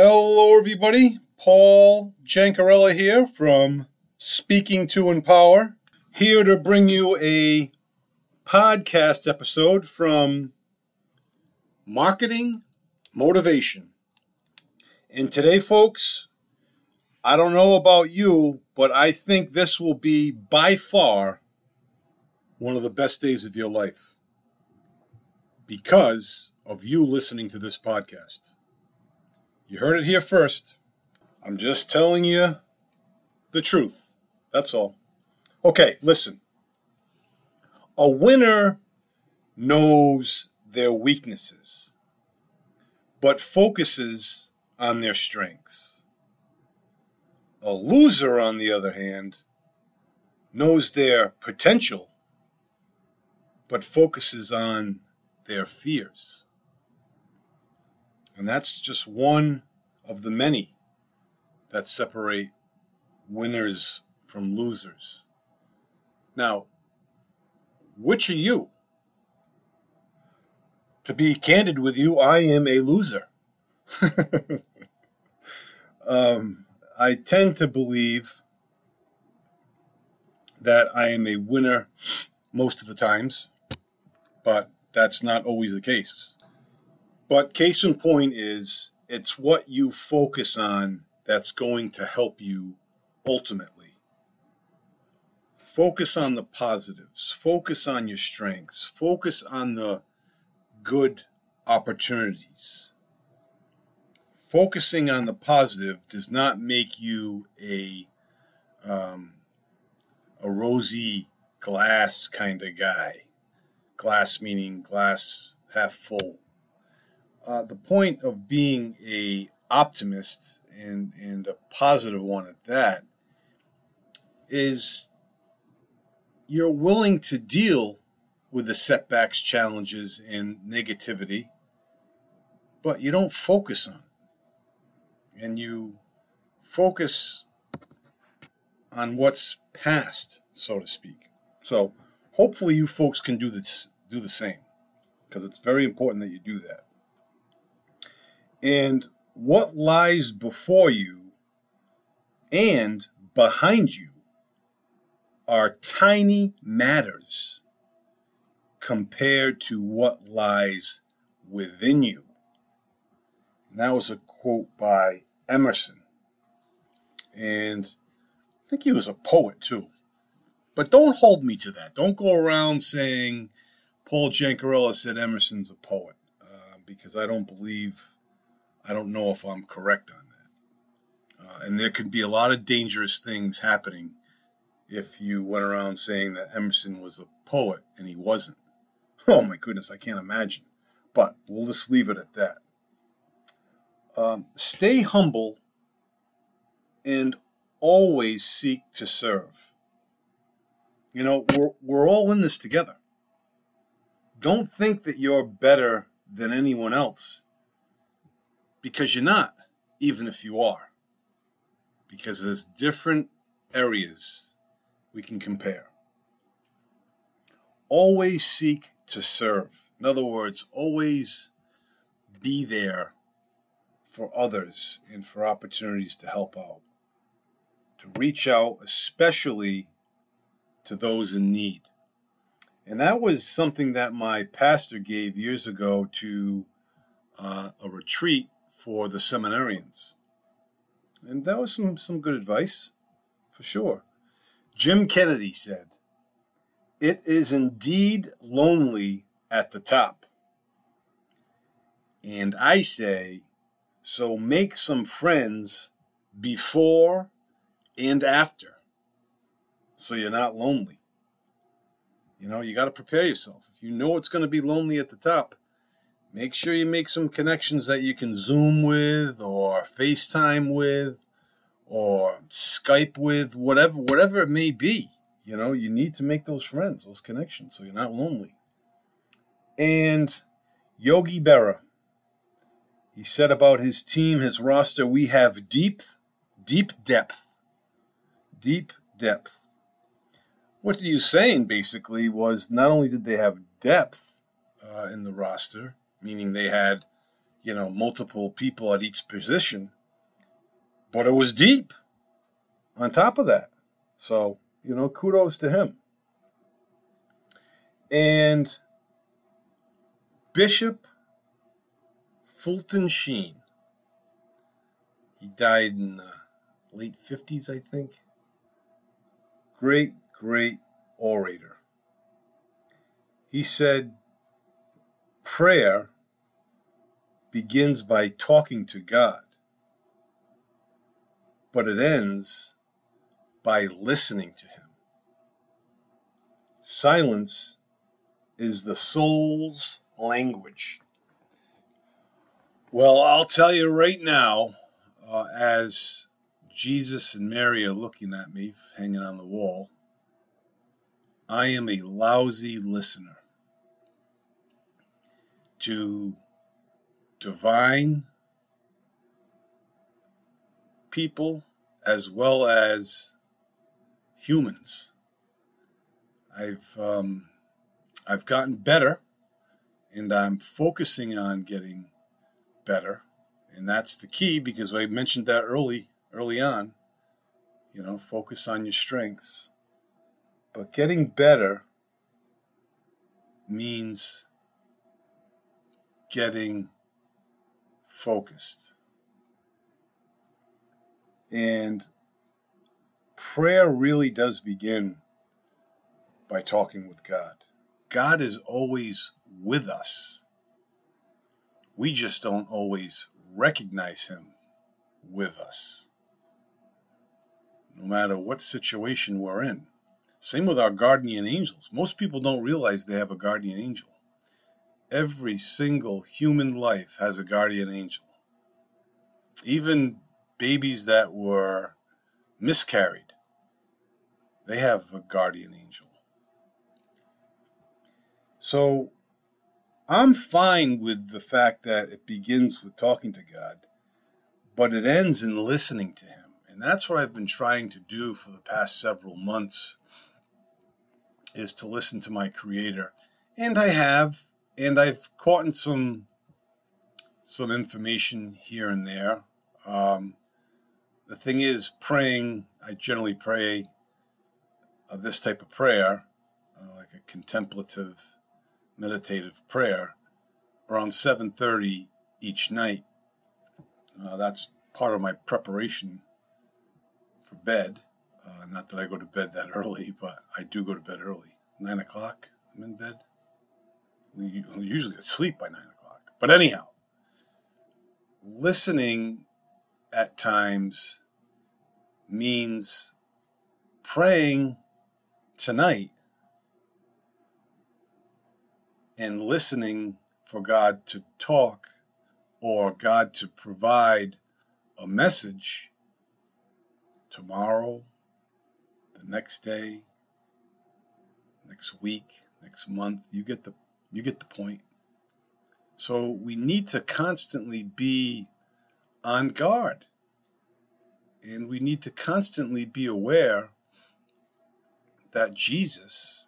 Hello, everybody. Paul Jancarella here from Speaking to Empower, here to bring you a podcast episode from Marketing Motivation. And today, folks, I don't know about you, but I think this will be by far one of the best days of your life because of you listening to this podcast. You heard it here first. I'm just telling you the truth. That's all. Okay, listen. A winner knows their weaknesses, but focuses on their strengths. A loser, on the other hand, knows their potential, but focuses on their fears. And that's just one of the many that separate winners from losers. Now, which are you? To be candid with you, I am a loser. um, I tend to believe that I am a winner most of the times, but that's not always the case. But case in point is it's what you focus on that's going to help you ultimately. Focus on the positives, focus on your strengths, focus on the good opportunities. Focusing on the positive does not make you a um, a rosy glass kind of guy. Glass meaning glass half full uh, the point of being a optimist and and a positive one at that is you're willing to deal with the setbacks, challenges, and negativity, but you don't focus on it. And you focus on what's past, so to speak. So hopefully you folks can do this do the same because it's very important that you do that. And what lies before you and behind you are tiny matters compared to what lies within you. And that was a quote by Emerson. And I think he was a poet too. But don't hold me to that. Don't go around saying Paul Jancarella said Emerson's a poet, uh, because I don't believe I don't know if I'm correct on that. Uh, and there could be a lot of dangerous things happening if you went around saying that Emerson was a poet and he wasn't. Oh my goodness, I can't imagine. But we'll just leave it at that. Um, stay humble and always seek to serve. You know, we're, we're all in this together. Don't think that you're better than anyone else because you're not, even if you are. Because there's different areas we can compare. Always seek to serve. In other words, always be there for others and for opportunities to help out. To reach out, especially to those in need. And that was something that my pastor gave years ago to uh, a retreat for the seminarians. And that was some, some good advice, for sure. Jim Kennedy said, It is indeed lonely at the top. And I say, so make some friends before and after so you're not lonely. You know, you got to prepare yourself. If you know it's going to be lonely at the top, make sure you make some connections that you can Zoom with or FaceTime with or Skype with, whatever whatever it may be. You know, you need to make those friends, those connections, so you're not lonely. And Yogi Berra, he said about his team, his roster, we have deep, deep depth. Deep depth. What he was saying basically was not only did they have depth uh, in the roster, meaning they had, you know, multiple people at each position, but it was deep on top of that. So, you know, kudos to him. And Bishop Fulton Sheen, he died in the late 50s, I think. Great, great orator. He said, prayer begins by talking to God, but it ends by listening to Him. Silence is the soul's language. Well, I'll tell you right now, uh, as Jesus and Mary are looking at me hanging on the wall, I am a lousy listener to divine people as well as humans. I've um, I've gotten better, and I'm focusing on getting better, and that's the key because I mentioned that early early on. You know, focus on your strengths, but getting better means getting focused. And prayer really does begin by talking with God. God is always with us. We just don't always recognize Him with us, no matter what situation we're in. Same with our guardian angels. Most people don't realize they have a guardian angel. Every single human life has a guardian angel. Even babies that were miscarried, they have a guardian angel. So I'm fine with the fact that it begins with talking to God, but it ends in listening to Him. And that's what I've been trying to do for the past several months is to listen to my creator. And I have, and I've caught in some some information here and there. Um, the thing is, praying, I generally pray uh, this type of prayer, uh, like a contemplative meditative prayer around 7.30 each night. Uh, that's part of my preparation for bed. Uh, not that i go to bed that early but i do go to bed early. 9 o'clock i'm in bed usually asleep by 9 o'clock. But anyhow listening at times means praying tonight and listening for God to talk or God to provide a message tomorrow, the next day, next week, next month, you get the you get the point. So we need to constantly be on guard. And we need to constantly be aware that Jesus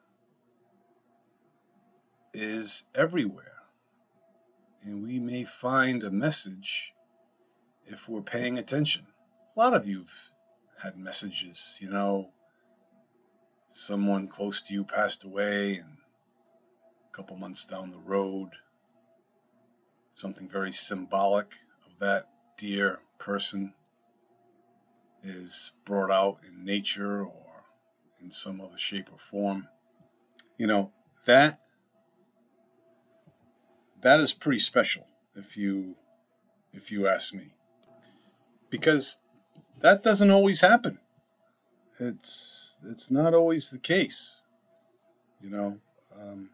is everywhere. And we may find a message if we're paying attention. A lot of you've had messages, you know, someone close to you passed away, and couple months down the road, something very symbolic of that dear person is brought out in nature or in some other shape or form. You know, that that is pretty special if you if you ask me. Because that doesn't always happen. It's it's not always the case you know um,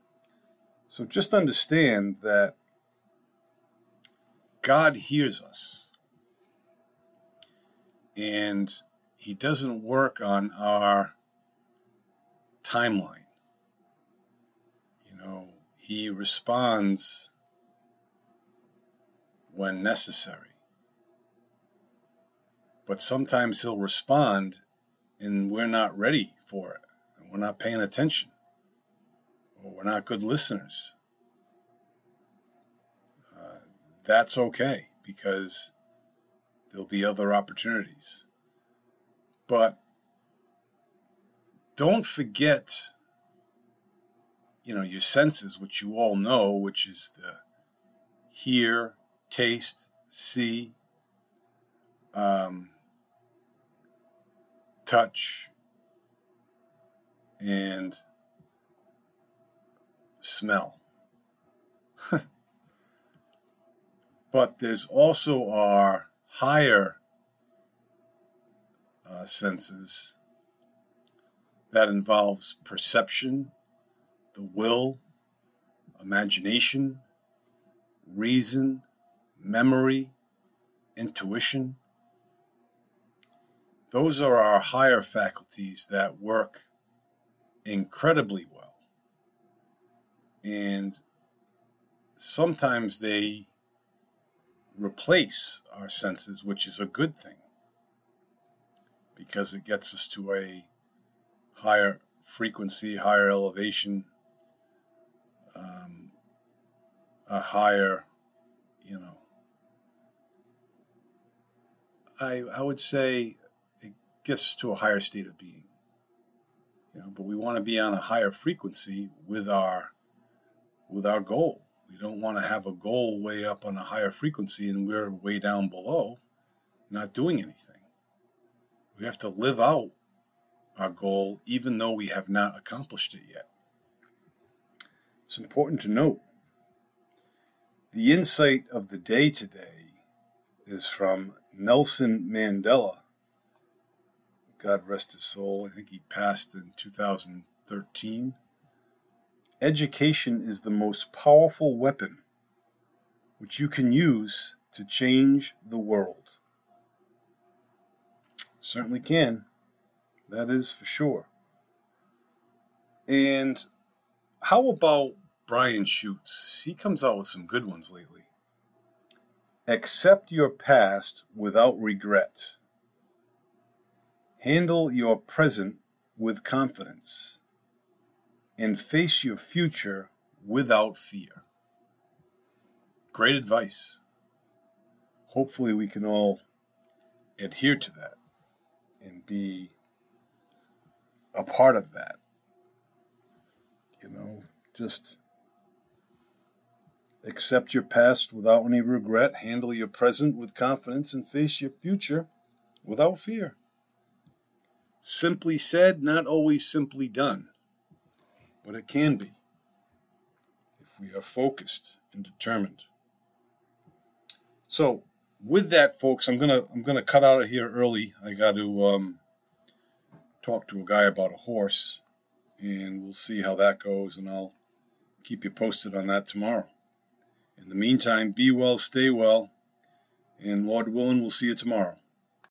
so just understand that god hears us and he doesn't work on our timeline you know he responds when necessary. But sometimes he'll respond and we're not ready for it. And we're not paying attention. We're not good listeners. Uh, that's okay because there'll be other opportunities. But don't forget, you know, your senses, which you all know, which is the hear, taste, see, um, touch, and smell. but there's also our higher uh, senses that involves perception, the will, imagination, reason, memory, intuition. Those are our higher faculties that work incredibly well. And sometimes they replace our senses, which is a good thing because it gets us to a higher frequency, higher elevation, um, a higher, you know, I, I would say it gets to a higher state of being. You know, but we want to be on a higher frequency with our with our goal. We don't want to have a goal way up on a higher frequency and we're way down below, not doing anything. We have to live out our goal even though we have not accomplished it yet. It's important to note the insight of the day today is from Nelson Mandela. God rest his soul. I think he passed in 2013. Education is the most powerful weapon which you can use to change the world. Certainly can. That is for sure. And how about Brian Schutz? He comes out with some good ones lately. Accept your past without regret. Handle your present with confidence and face your future without fear. Great advice. Hopefully, we can all adhere to that and be a part of that. You know, just accept your past without any regret, handle your present with confidence, and face your future without fear. Simply said, not always simply done but it can be if we are focused and determined. So, with that, folks, I'm gonna I'm gonna cut out of here early. I got to um, talk to a guy about a horse, and we'll see how that goes, and I'll keep you posted on that tomorrow. In the meantime, be well, stay well, and Lord willing, we'll see you tomorrow.